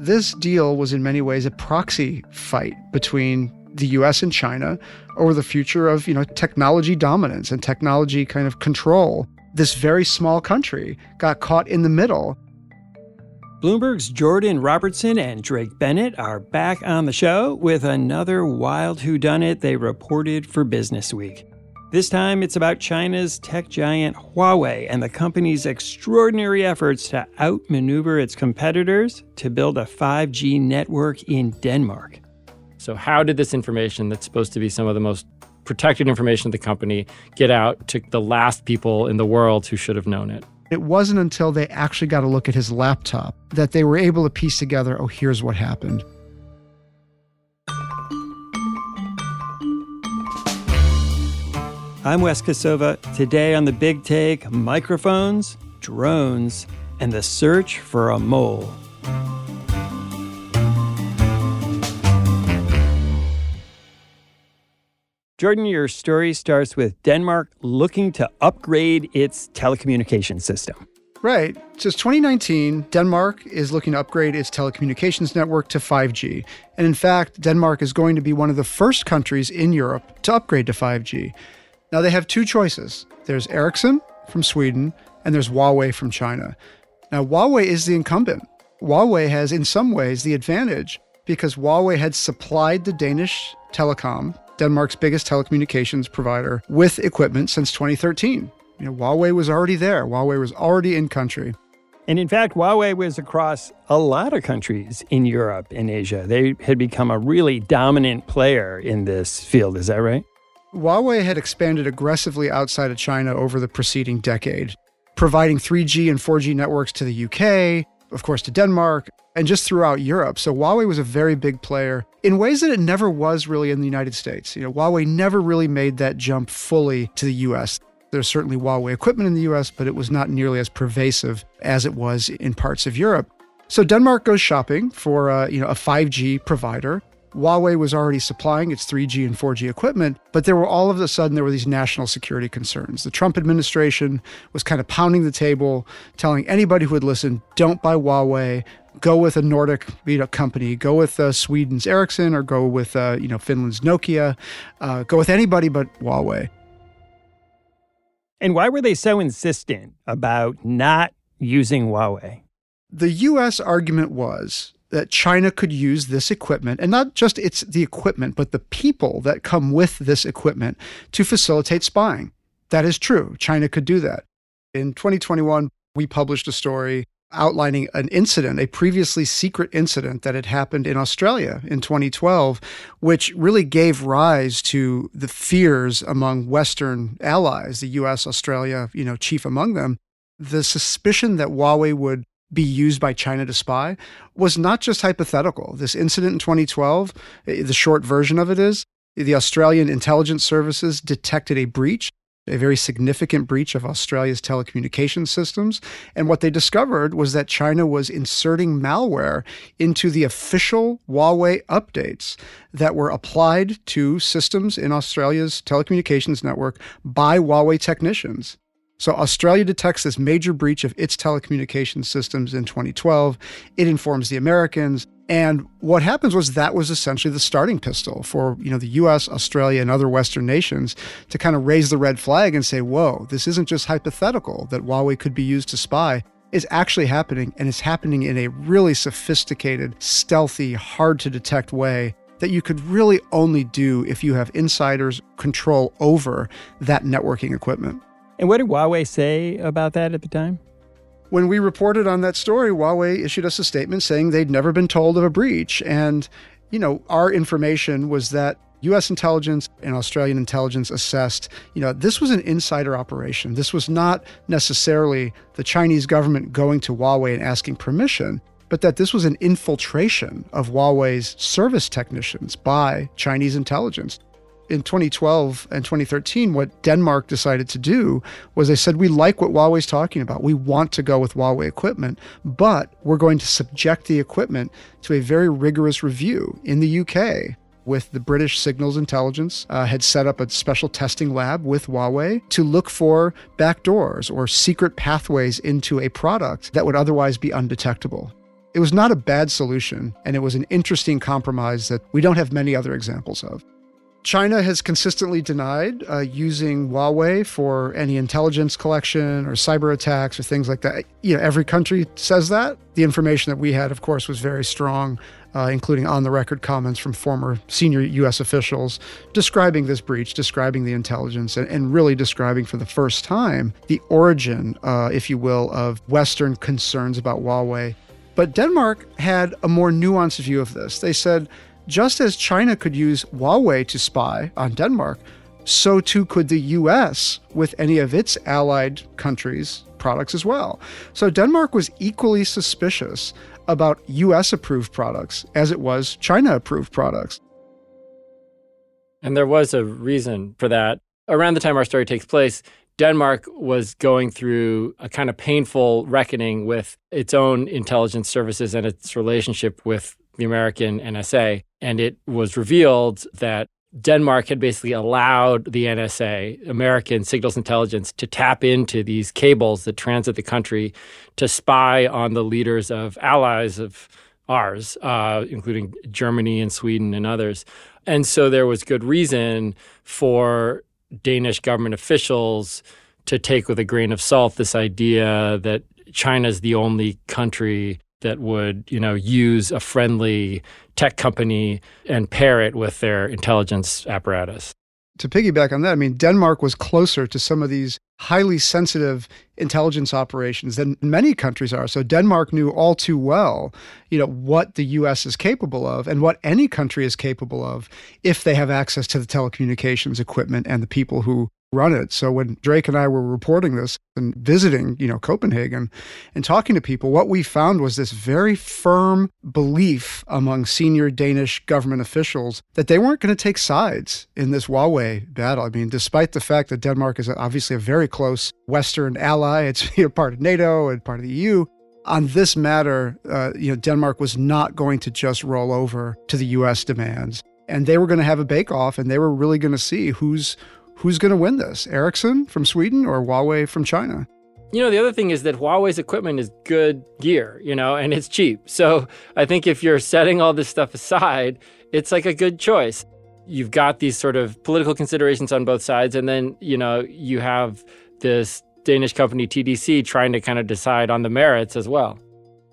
This deal was in many ways a proxy fight between the US and China over the future of, you know, technology dominance and technology kind of control. This very small country got caught in the middle. Bloomberg's Jordan Robertson and Drake Bennett are back on the show with another wild whodunit they reported for Business Week. This time it's about China's tech giant Huawei and the company's extraordinary efforts to outmaneuver its competitors to build a 5G network in Denmark. So, how did this information, that's supposed to be some of the most protected information of the company, get out to the last people in the world who should have known it? It wasn't until they actually got a look at his laptop that they were able to piece together oh, here's what happened. I'm Wes Kosova. Today on the Big Take microphones, drones, and the search for a mole. Jordan, your story starts with Denmark looking to upgrade its telecommunication system. Right. Since 2019, Denmark is looking to upgrade its telecommunications network to 5G. And in fact, Denmark is going to be one of the first countries in Europe to upgrade to 5G. Now, they have two choices there's Ericsson from Sweden, and there's Huawei from China. Now, Huawei is the incumbent. Huawei has, in some ways, the advantage because Huawei had supplied the Danish telecom Denmark's biggest telecommunications provider, with equipment since 2013. You know, Huawei was already there. Huawei was already in country. And in fact, Huawei was across a lot of countries in Europe and Asia. They had become a really dominant player in this field. Is that right? Huawei had expanded aggressively outside of China over the preceding decade, providing 3G and 4G networks to the UK, of course, to Denmark, and just throughout Europe. So Huawei was a very big player in ways that it never was really in the United States. You know, Huawei never really made that jump fully to the US. There's certainly Huawei equipment in the US, but it was not nearly as pervasive as it was in parts of Europe. So Denmark goes shopping for uh, you know a 5G provider. Huawei was already supplying its 3G and 4G equipment, but there were all of a sudden there were these national security concerns. The Trump administration was kind of pounding the table, telling anybody who would listen, "Don't buy Huawei go with a Nordic you know, company, go with uh, Sweden's Ericsson, or go with uh, you know Finland's Nokia, uh, go with anybody but Huawei. And why were they so insistent about not using Huawei? The U.S. argument was that China could use this equipment, and not just it's the equipment, but the people that come with this equipment to facilitate spying. That is true. China could do that. In 2021, we published a story outlining an incident, a previously secret incident that had happened in Australia in 2012, which really gave rise to the fears among Western allies, the US, Australia, you know, chief among them. The suspicion that Huawei would be used by China to spy was not just hypothetical. This incident in 2012, eh, the short version of it is the Australian intelligence services detected a breach a very significant breach of Australia's telecommunications systems. And what they discovered was that China was inserting malware into the official Huawei updates that were applied to systems in Australia's telecommunications network by Huawei technicians. So Australia detects this major breach of its telecommunications systems in 2012. It informs the Americans. And what happens was that was essentially the starting pistol for, you know, the US, Australia, and other Western nations to kind of raise the red flag and say, whoa, this isn't just hypothetical that Huawei could be used to spy. It's actually happening, and it's happening in a really sophisticated, stealthy, hard to detect way that you could really only do if you have insiders control over that networking equipment. And what did Huawei say about that at the time? When we reported on that story, Huawei issued us a statement saying they'd never been told of a breach. And, you know, our information was that US intelligence and Australian intelligence assessed, you know, this was an insider operation. This was not necessarily the Chinese government going to Huawei and asking permission, but that this was an infiltration of Huawei's service technicians by Chinese intelligence. In 2012 and 2013, what Denmark decided to do was they said, We like what Huawei's talking about. We want to go with Huawei equipment, but we're going to subject the equipment to a very rigorous review in the UK with the British Signals Intelligence, uh, had set up a special testing lab with Huawei to look for backdoors or secret pathways into a product that would otherwise be undetectable. It was not a bad solution, and it was an interesting compromise that we don't have many other examples of. China has consistently denied uh, using Huawei for any intelligence collection or cyber attacks or things like that. You know, every country says that. The information that we had, of course, was very strong uh, including on the record comments from former senior U.S. officials describing this breach, describing the intelligence, and, and really describing for the first time the origin, uh, if you will, of Western concerns about Huawei. But Denmark had a more nuanced view of this. They said, just as China could use Huawei to spy on Denmark, so too could the US with any of its allied countries' products as well. So Denmark was equally suspicious about US approved products as it was China approved products. And there was a reason for that. Around the time our story takes place, Denmark was going through a kind of painful reckoning with its own intelligence services and its relationship with the American NSA. And it was revealed that Denmark had basically allowed the NSA, American Signals Intelligence, to tap into these cables that transit the country to spy on the leaders of allies of ours, uh, including Germany and Sweden and others. And so there was good reason for Danish government officials to take with a grain of salt this idea that China's the only country that would, you know, use a friendly tech company and pair it with their intelligence apparatus. To piggyback on that, I mean, Denmark was closer to some of these highly sensitive intelligence operations than many countries are. So Denmark knew all too well, you know, what the US is capable of and what any country is capable of if they have access to the telecommunications equipment and the people who run it. So when Drake and I were reporting this and visiting, you know, Copenhagen and talking to people, what we found was this very firm belief among senior Danish government officials that they weren't going to take sides in this Huawei battle. I mean, despite the fact that Denmark is obviously a very close Western ally, it's you know, part of NATO and part of the EU. On this matter, uh, you know, Denmark was not going to just roll over to the U.S. demands, and they were going to have a bake-off, and they were really going to see who's who's going to win this? Ericsson from Sweden or Huawei from China? You know, the other thing is that Huawei's equipment is good gear, you know, and it's cheap. So I think if you're setting all this stuff aside, it's like a good choice. You've got these sort of political considerations on both sides. And then, you know, you have this Danish company TDC trying to kind of decide on the merits as well.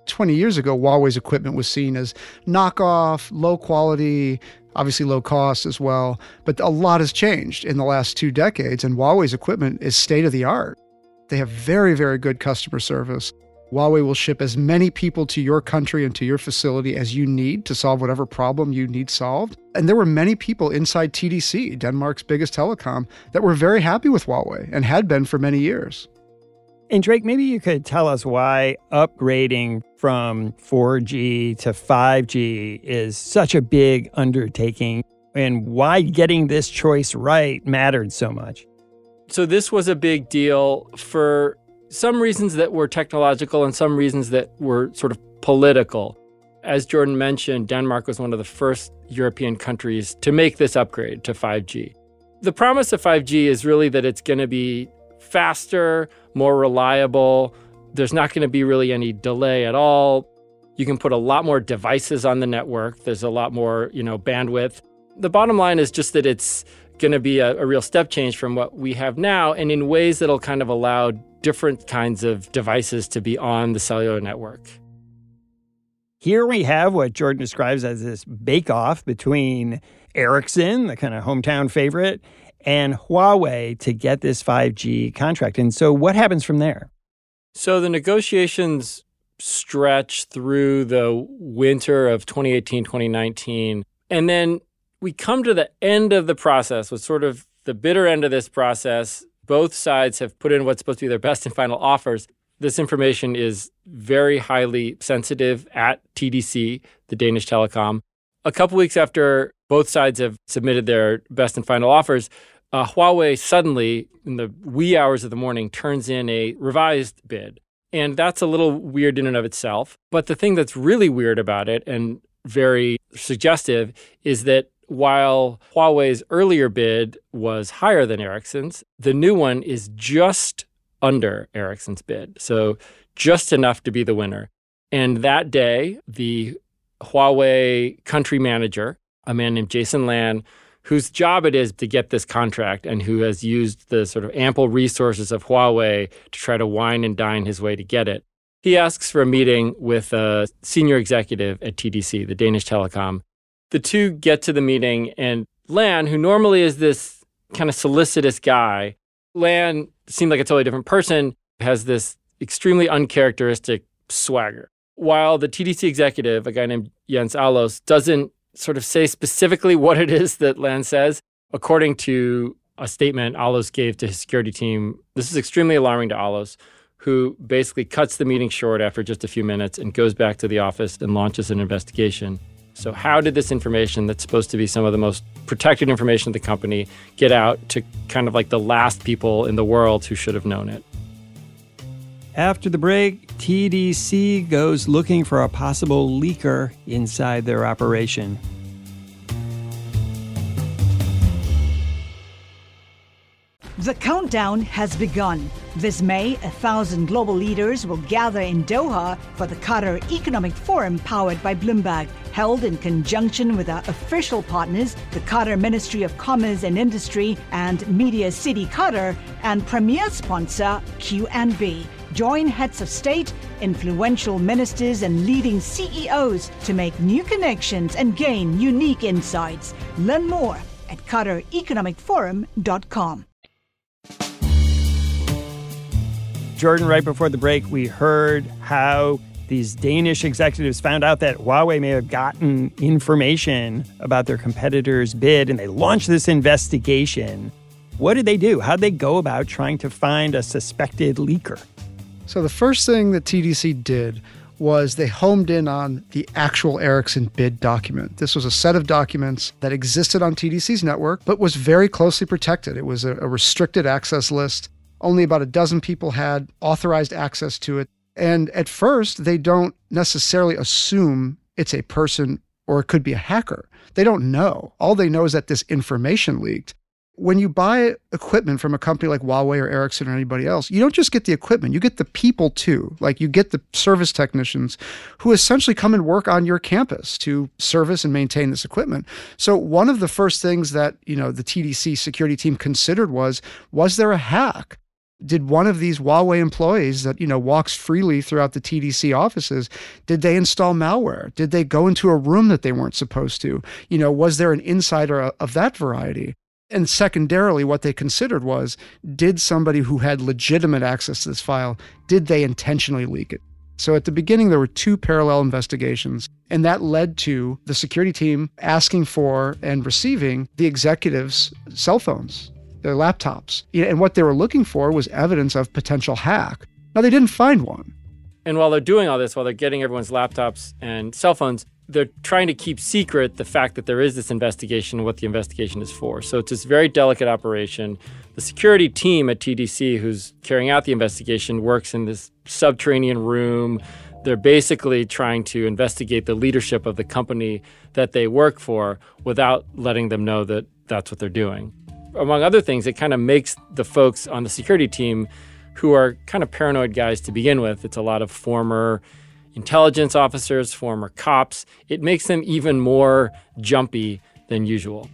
20 years ago, Huawei's equipment was seen as knockoff, low quality, obviously low cost as well. But a lot has changed in the last two decades, and Huawei's equipment is state of the art. They have very, very good customer service. Huawei will ship as many people to your country and to your facility as you need to solve whatever problem you need solved. And there were many people inside TDC, Denmark's biggest telecom, that were very happy with Huawei and had been for many years. And Drake, maybe you could tell us why upgrading from 4G to 5G is such a big undertaking and why getting this choice right mattered so much. So, this was a big deal for some reasons that were technological and some reasons that were sort of political. As Jordan mentioned, Denmark was one of the first European countries to make this upgrade to 5G. The promise of 5G is really that it's going to be faster, more reliable. There's not going to be really any delay at all. You can put a lot more devices on the network. There's a lot more, you know, bandwidth. The bottom line is just that it's going to be a, a real step change from what we have now and in ways that'll kind of allow different kinds of devices to be on the cellular network. Here we have what Jordan describes as this bake off between Ericsson, the kind of hometown favorite, and Huawei to get this 5G contract. And so, what happens from there? So, the negotiations stretch through the winter of 2018, 2019. And then we come to the end of the process with sort of the bitter end of this process. Both sides have put in what's supposed to be their best and final offers. This information is very highly sensitive at TDC, the Danish telecom. A couple weeks after both sides have submitted their best and final offers, uh, Huawei suddenly, in the wee hours of the morning, turns in a revised bid. And that's a little weird in and of itself. But the thing that's really weird about it and very suggestive is that while Huawei's earlier bid was higher than Ericsson's, the new one is just under Ericsson's bid. So just enough to be the winner. And that day, the Huawei country manager, a man named Jason Lan, whose job it is to get this contract and who has used the sort of ample resources of Huawei to try to wine and dine his way to get it. He asks for a meeting with a senior executive at TDC, the Danish telecom. The two get to the meeting, and Lan, who normally is this kind of solicitous guy, Lan seemed like a totally different person, has this extremely uncharacteristic swagger. While the TDC executive, a guy named Jens Aaløse, doesn't sort of say specifically what it is that Lan says. According to a statement Aaløse gave to his security team, this is extremely alarming to Aaløse, who basically cuts the meeting short after just a few minutes and goes back to the office and launches an investigation. So, how did this information, that's supposed to be some of the most protected information of the company, get out to kind of like the last people in the world who should have known it? After the break, TDC goes looking for a possible leaker inside their operation. The countdown has begun. This May, a thousand global leaders will gather in Doha for the Qatar Economic Forum powered by Bloomberg, held in conjunction with our official partners, the Qatar Ministry of Commerce and Industry and Media City Qatar, and premier sponsor QNB. Join heads of state, influential ministers, and leading CEOs to make new connections and gain unique insights. Learn more at QatarEconomicForum.com. Jordan, right before the break, we heard how these Danish executives found out that Huawei may have gotten information about their competitor's bid and they launched this investigation. What did they do? How'd they go about trying to find a suspected leaker? So the first thing that TDC did was they homed in on the actual Ericsson bid document. This was a set of documents that existed on TDC's network, but was very closely protected. It was a, a restricted access list. Only about a dozen people had authorized access to it. And at first, they don't necessarily assume it's a person or it could be a hacker. They don't know. All they know is that this information leaked when you buy equipment from a company like Huawei or Ericsson or anybody else, you don't just get the equipment, you get the people too. Like you get the service technicians who essentially come and work on your campus to service and maintain this equipment. So one of the first things that, you know, the TDC security team considered was was there a hack? Did one of these Huawei employees that, you know, walks freely throughout the TDC offices, did they install malware? Did they go into a room that they weren't supposed to? You know, was there an insider of that variety? And secondarily, what they considered was did somebody who had legitimate access to this file, did they intentionally leak it? So at the beginning, there were two parallel investigations, and that led to the security team asking for and receiving the executives' cell phones, their laptops. And what they were looking for was evidence of potential hack. Now, they didn't find one. And while they're doing all this, while they're getting everyone's laptops and cell phones, they're trying to keep secret the fact that there is this investigation and what the investigation is for. So it's this very delicate operation. The security team at TDC, who's carrying out the investigation, works in this subterranean room. They're basically trying to investigate the leadership of the company that they work for without letting them know that that's what they're doing. Among other things, it kind of makes the folks on the security team who are kind of paranoid guys to begin with. It's a lot of former intelligence officers, former cops. It makes them even more jumpy than usual.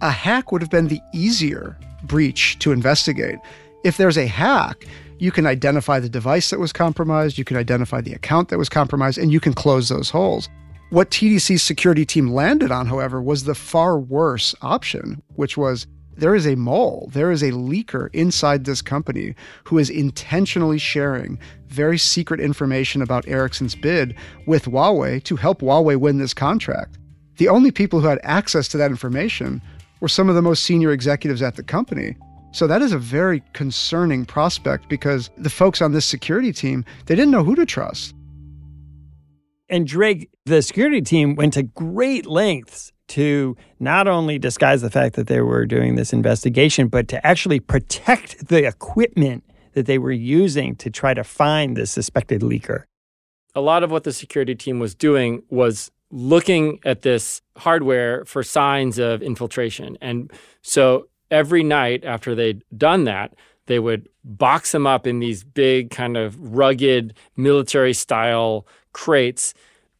A hack would have been the easier breach to investigate. If there's a hack, you can identify the device that was compromised, you can identify the account that was compromised, and you can close those holes. What TDC's security team landed on, however, was the far worse option, which was there is a mole, there is a leaker inside this company who is intentionally sharing very secret information about Ericsson's bid with Huawei to help Huawei win this contract. The only people who had access to that information were some of the most senior executives at the company. So that is a very concerning prospect because the folks on this security team, they didn't know who to trust. And Drake, the security team went to great lengths to not only disguise the fact that they were doing this investigation, but to actually protect the equipment that they were using to try to find the suspected leaker. A lot of what the security team was doing was looking at this hardware for signs of infiltration. And so every night after they'd done that, they would box them up in these big, kind of rugged military style crates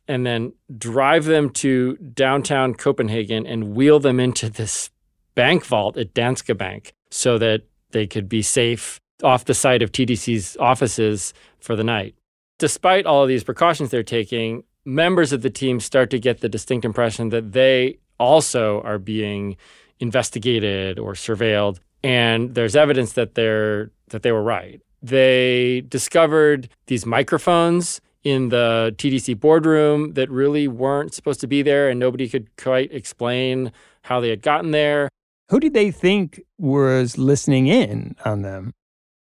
and then drive them to downtown Copenhagen and wheel them into this bank vault at Danske Bank so that they could be safe off the site of TDC's offices for the night. Despite all of these precautions they're taking, members of the team start to get the distinct impression that they also are being investigated or surveilled and there's evidence that they're that they were right. They discovered these microphones in the TDC boardroom that really weren't supposed to be there and nobody could quite explain how they had gotten there. Who did they think was listening in on them?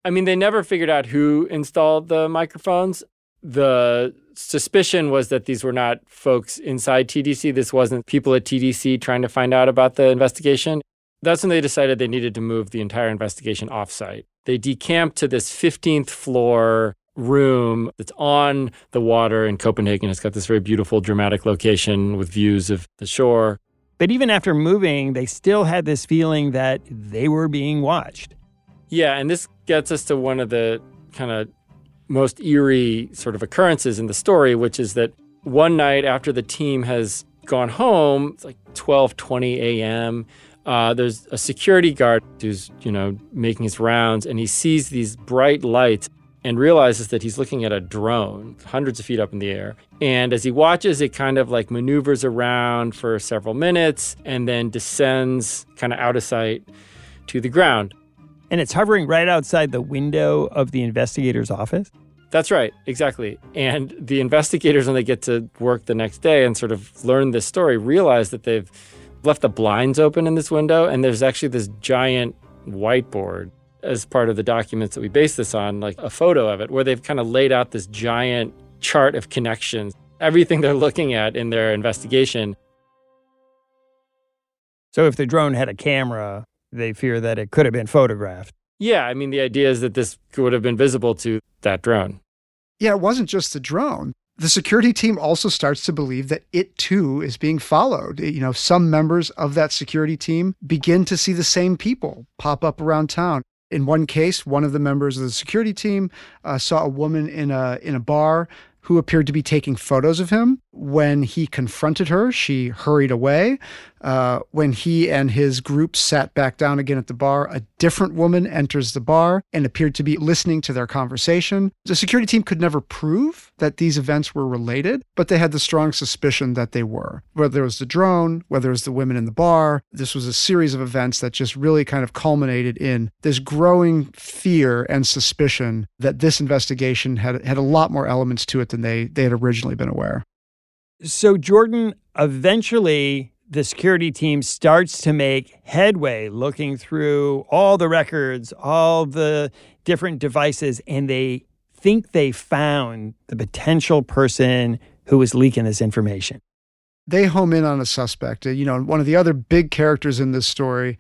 I mean, they never figured out who installed the microphones. The suspicion was that these were not folks inside TDC. This wasn't people at TDC trying to find out about the investigation. That's when they decided they needed to move the entire investigation offsite. They decamped to this 15th floor room that's on the water in Copenhagen. It's got this very beautiful, dramatic location with views of the shore. But even after moving, they still had this feeling that they were being watched. Yeah, and this gets us to one of the kind of most eerie sort of occurrences in the story, which is that one night after the team has gone home, it's like 12:20 a.m. Uh, there's a security guard who's you know making his rounds, and he sees these bright lights and realizes that he's looking at a drone hundreds of feet up in the air. And as he watches, it kind of like maneuvers around for several minutes and then descends kind of out of sight to the ground. And it's hovering right outside the window of the investigator's office? That's right, exactly. And the investigators, when they get to work the next day and sort of learn this story, realize that they've left the blinds open in this window and there's actually this giant whiteboard as part of the documents that we base this on, like a photo of it, where they've kind of laid out this giant chart of connections, everything they're looking at in their investigation. So if the drone had a camera, they fear that it could have been photographed. Yeah, I mean, the idea is that this would have been visible to that drone. Yeah, it wasn't just the drone. The security team also starts to believe that it too is being followed. You know, some members of that security team begin to see the same people pop up around town. In one case, one of the members of the security team uh, saw a woman in a in a bar who appeared to be taking photos of him. When he confronted her, she hurried away. Uh, when he and his group sat back down again at the bar, a different woman enters the bar and appeared to be listening to their conversation. The security team could never prove that these events were related, but they had the strong suspicion that they were. Whether it was the drone, whether it was the women in the bar, this was a series of events that just really kind of culminated in this growing fear and suspicion that this investigation had, had a lot more elements to it than they, they had originally been aware. So, Jordan, eventually the security team starts to make headway looking through all the records, all the different devices, and they think they found the potential person who was leaking this information. They home in on a suspect. You know, one of the other big characters in this story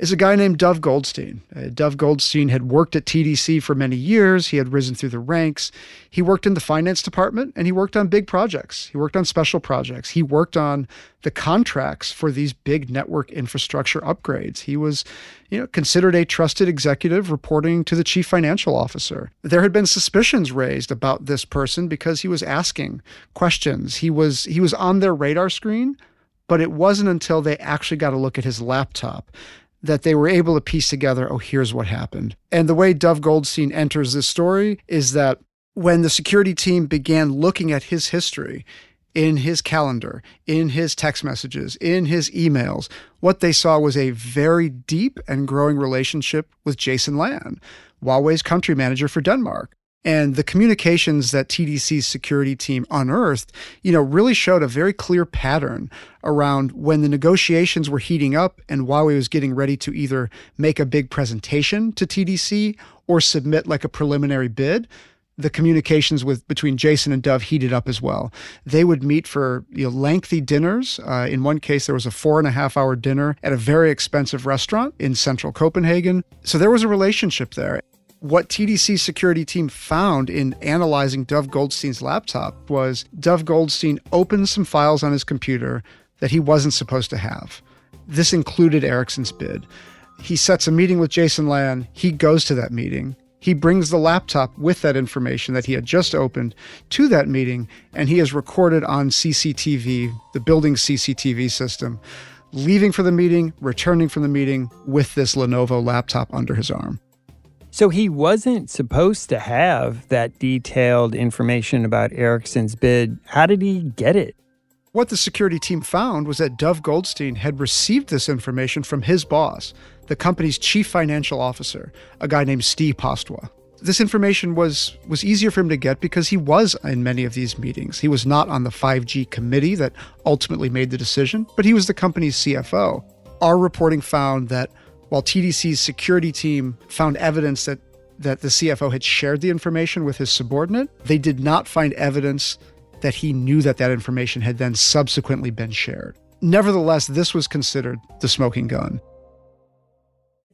is a guy named Dov Goldstein. Uh, Dov Goldstein had worked at TDC for many years. He had risen through the ranks. He worked in the finance department and he worked on big projects. He worked on special projects. He worked on the contracts for these big network infrastructure upgrades. He was, you know, considered a trusted executive reporting to the chief financial officer. There had been suspicions raised about this person because he was asking questions. He was he was on their radar screen, but it wasn't until they actually got a look at his laptop that they were able to piece together, oh, here's what happened. And the way Dov Goldstein enters this story is that when the security team began looking at his history, in his calendar, in his text messages, in his emails, what they saw was a very deep and growing relationship with Jason Lan, Huawei's country manager for Denmark. And the communications that TDC's security team unearthed, you know, really showed a very clear pattern around when the negotiations were heating up and Huawei was getting ready to either make a big presentation to TDC or submit like a preliminary bid the communications with between Jason and Dov heated up as well. They would meet for you know, lengthy dinners. Uh, in one case, there was a four and a half hour dinner at a very expensive restaurant in central Copenhagen. So there was a relationship there. What TDC security team found in analyzing Dov Goldstein's laptop was Dov Goldstein opened some files on his computer that he wasn't supposed to have. This included Ericsson's bid. He sets a meeting with Jason Lan. He goes to that meeting. He brings the laptop with that information that he had just opened to that meeting, and he is recorded on CCTV, the building CCTV system, leaving for the meeting, returning from the meeting with this Lenovo laptop under his arm. So he wasn't supposed to have that detailed information about Ericsson's bid. How did he get it? What the security team found was that Dov Goldstein had received this information from his boss, the company's chief financial officer, a guy named Steve Pastwa. This information was was easier for him to get because he was in many of these meetings. He was not on the 5G committee that ultimately made the decision, but he was the company's CFO. Our reporting found that while TDC's security team found evidence that that the CFO had shared the information with his subordinate, they did not find evidence that he knew that that information had then subsequently been shared. Nevertheless, this was considered the smoking gun.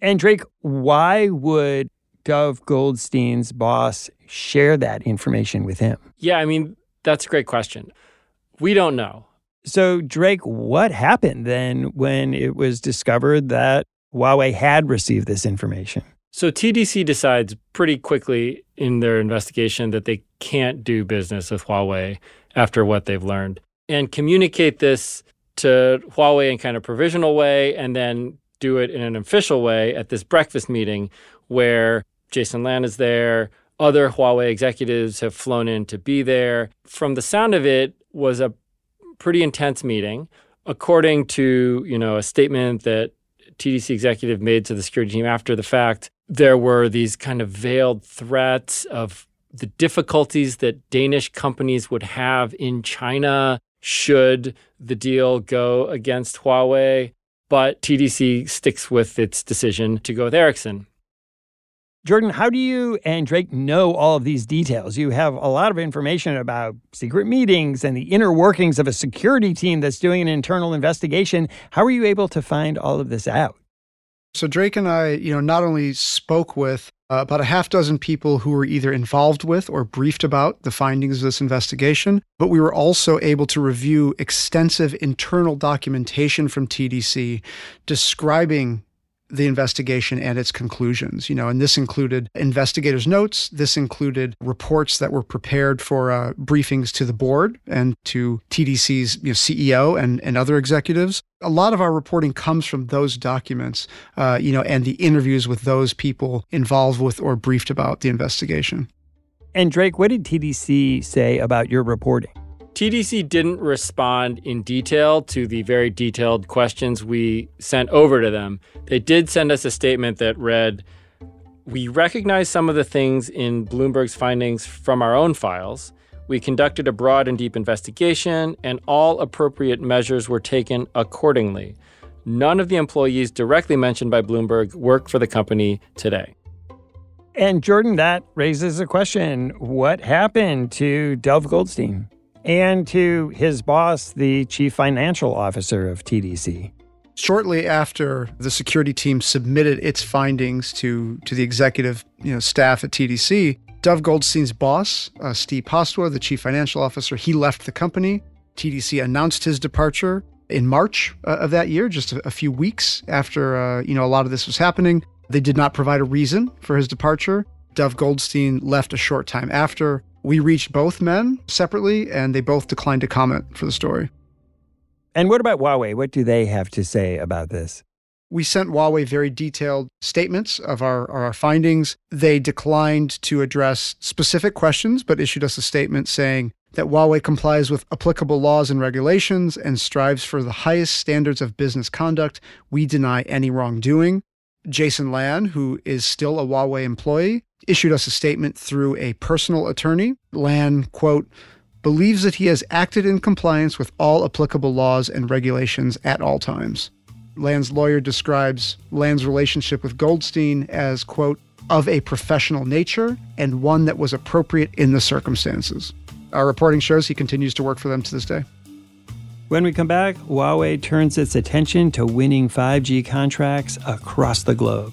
And Drake, why would Dov Goldstein's boss share that information with him? Yeah, I mean, that's a great question. We don't know. So, Drake, what happened then when it was discovered that Huawei had received this information? So, TDC decides pretty quickly in their investigation that they can't do business with Huawei after what they've learned and communicate this to Huawei in kind of provisional way and then do it in an official way at this breakfast meeting where Jason Lan is there, other Huawei executives have flown in to be there. From the sound of it was a pretty intense meeting. According to, you know, a statement that TDC executive made to the security team after the fact, there were these kind of veiled threats of the difficulties that Danish companies would have in China should the deal go against Huawei but TDC sticks with its decision to go with Ericsson. Jordan, how do you and Drake know all of these details? You have a lot of information about secret meetings and the inner workings of a security team that's doing an internal investigation. How are you able to find all of this out? So Drake and I, you know, not only spoke with uh, about a half dozen people who were either involved with or briefed about the findings of this investigation, but we were also able to review extensive internal documentation from TDC describing the investigation and its conclusions. You know, and this included investigators' notes. This included reports that were prepared for uh, briefings to the board and to TDC's you know, CEO and, and other executives. A lot of our reporting comes from those documents, uh, you know, and the interviews with those people involved with or briefed about the investigation. And Drake, what did TDC say about your reporting? TDC didn't respond in detail to the very detailed questions we sent over to them. They did send us a statement that read We recognize some of the things in Bloomberg's findings from our own files. We conducted a broad and deep investigation, and all appropriate measures were taken accordingly. None of the employees directly mentioned by Bloomberg work for the company today. And Jordan, that raises a question. What happened to Dov Goldstein? And to his boss, the chief financial officer of TDC. Shortly after the security team submitted its findings to, to the executive you know, staff at TDC, Dov Goldstein's boss, uh, Steve Pastwa, the chief financial officer, he left the company. TDC announced his departure in March uh, of that year, just a, a few weeks after uh, you know a lot of this was happening. They did not provide a reason for his departure. Dov Goldstein left a short time after. We reached both men separately, and they both declined to comment for the story. And what about Huawei? What do they have to say about this? We sent Huawei very detailed statements of our, our findings. They declined to address specific questions, but issued us a statement saying that Huawei complies with applicable laws and regulations and strives for the highest standards of business conduct. We deny any wrongdoing. Jason Lan, who is still a Huawei employee, issued us a statement through a personal attorney. Lan, quote, believes that he has acted in compliance with all applicable laws and regulations at all times. Lan's lawyer describes Lan's relationship with Goldstein as, quote, of a professional nature and one that was appropriate in the circumstances. Our reporting shows he continues to work for them to this day. When we come back, Huawei turns its attention to winning 5G contracts across the globe.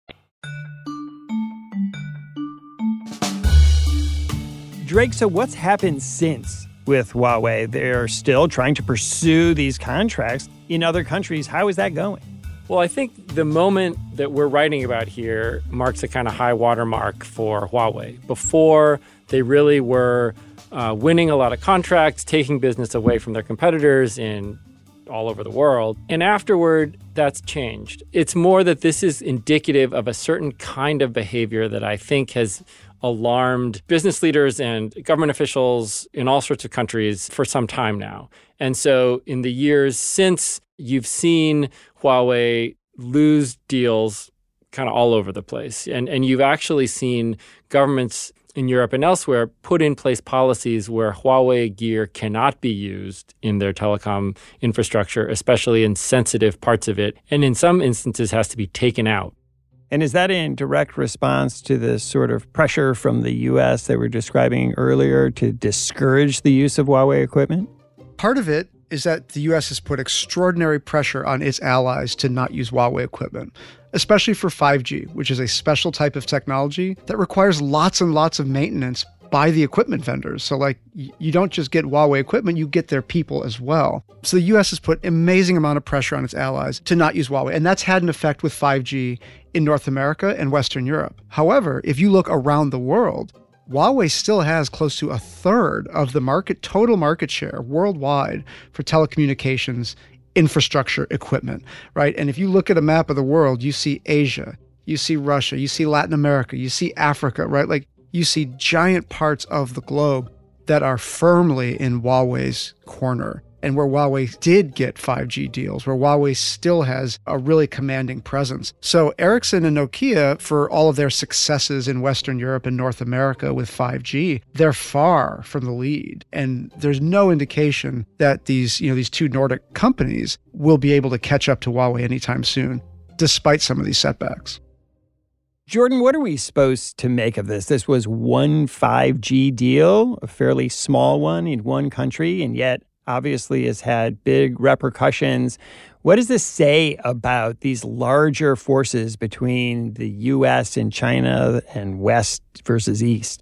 Drake, so what's happened since with Huawei? They're still trying to pursue these contracts in other countries. How is that going? Well, I think the moment that we're writing about here marks a kind of high watermark for Huawei. Before, they really were uh, winning a lot of contracts, taking business away from their competitors in all over the world. And afterward, that's changed. It's more that this is indicative of a certain kind of behavior that I think has alarmed business leaders and government officials in all sorts of countries for some time now. And so, in the years since, you've seen Huawei lose deals kind of all over the place. And, and you've actually seen governments in Europe and elsewhere put in place policies where Huawei gear cannot be used in their telecom infrastructure, especially in sensitive parts of it, and in some instances has to be taken out. And is that in direct response to the sort of pressure from the US that we are describing earlier to discourage the use of Huawei equipment? Part of it is that the US has put extraordinary pressure on its allies to not use Huawei equipment, especially for 5G, which is a special type of technology that requires lots and lots of maintenance by the equipment vendors. So, like, you don't just get Huawei equipment, you get their people as well. So, the US has put amazing amount of pressure on its allies to not use Huawei, and that's had an effect with 5G in North America and Western Europe. However, if you look around the world, Huawei still has close to a third of the market total market share worldwide for telecommunications infrastructure equipment, right? And if you look at a map of the world, you see Asia, you see Russia, you see Latin America, you see Africa, right? Like you see giant parts of the globe that are firmly in Huawei's corner and where Huawei did get 5G deals, where Huawei still has a really commanding presence. So Ericsson and Nokia, for all of their successes in Western Europe and North America with 5G, they're far from the lead. And there's no indication that these, you know, these two Nordic companies will be able to catch up to Huawei anytime soon, despite some of these setbacks. Jordan, what are we supposed to make of this? This was one 5G deal, a fairly small one in one country, and yet obviously has had big repercussions. What does this say about these larger forces between the US and China and West versus East?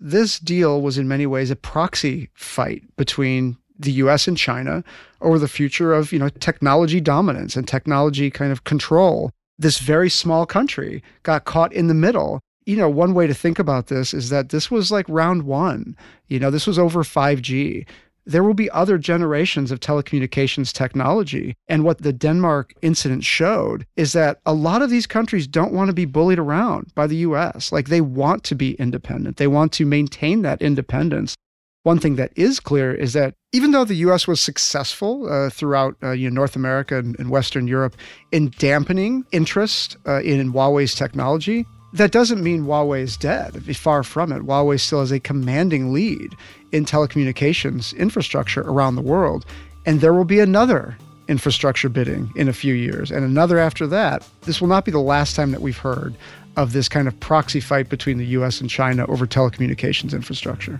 This deal was in many ways a proxy fight between the US and China over the future of, you know, technology dominance and technology kind of control this very small country got caught in the middle. You know, one way to think about this is that this was like round one. You know, this was over 5G. There will be other generations of telecommunications technology. And what the Denmark incident showed is that a lot of these countries don't want to be bullied around by the US. Like they want to be independent, they want to maintain that independence. One thing that is clear is that even though the U.S. was successful uh, throughout uh, you know, North America and, and, Western Europe in dampening interest uh, in Huawei's technology, that doesn't mean Huawei is dead. Far from it. Huawei still has a commanding lead in telecommunications infrastructure around the world. And there will be another infrastructure bidding in a few years and another after that. This will not be the last time that we've heard of this kind of proxy fight between the US and China over telecommunications infrastructure.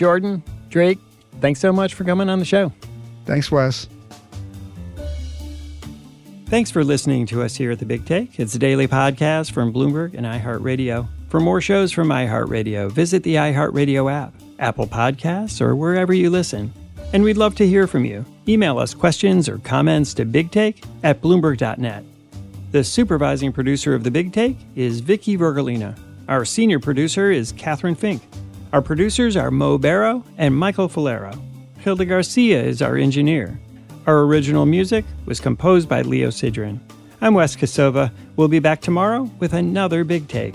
Jordan, Drake, thanks so much for coming on the show. Thanks, Wes. Thanks for listening to us here at The Big Take. It's a daily podcast from Bloomberg and iHeartRadio. For more shows from iHeartRadio, visit the iHeartRadio app, Apple Podcasts, or wherever you listen. And we'd love to hear from you. Email us questions or comments to bigtake at bloomberg.net. The supervising producer of The Big Take is Vicky Vergolina. Our senior producer is Catherine Fink. Our producers are Mo Barrow and Michael Falero. Hilda Garcia is our engineer. Our original music was composed by Leo Sidran. I'm Wes Kosova. We'll be back tomorrow with another Big Take.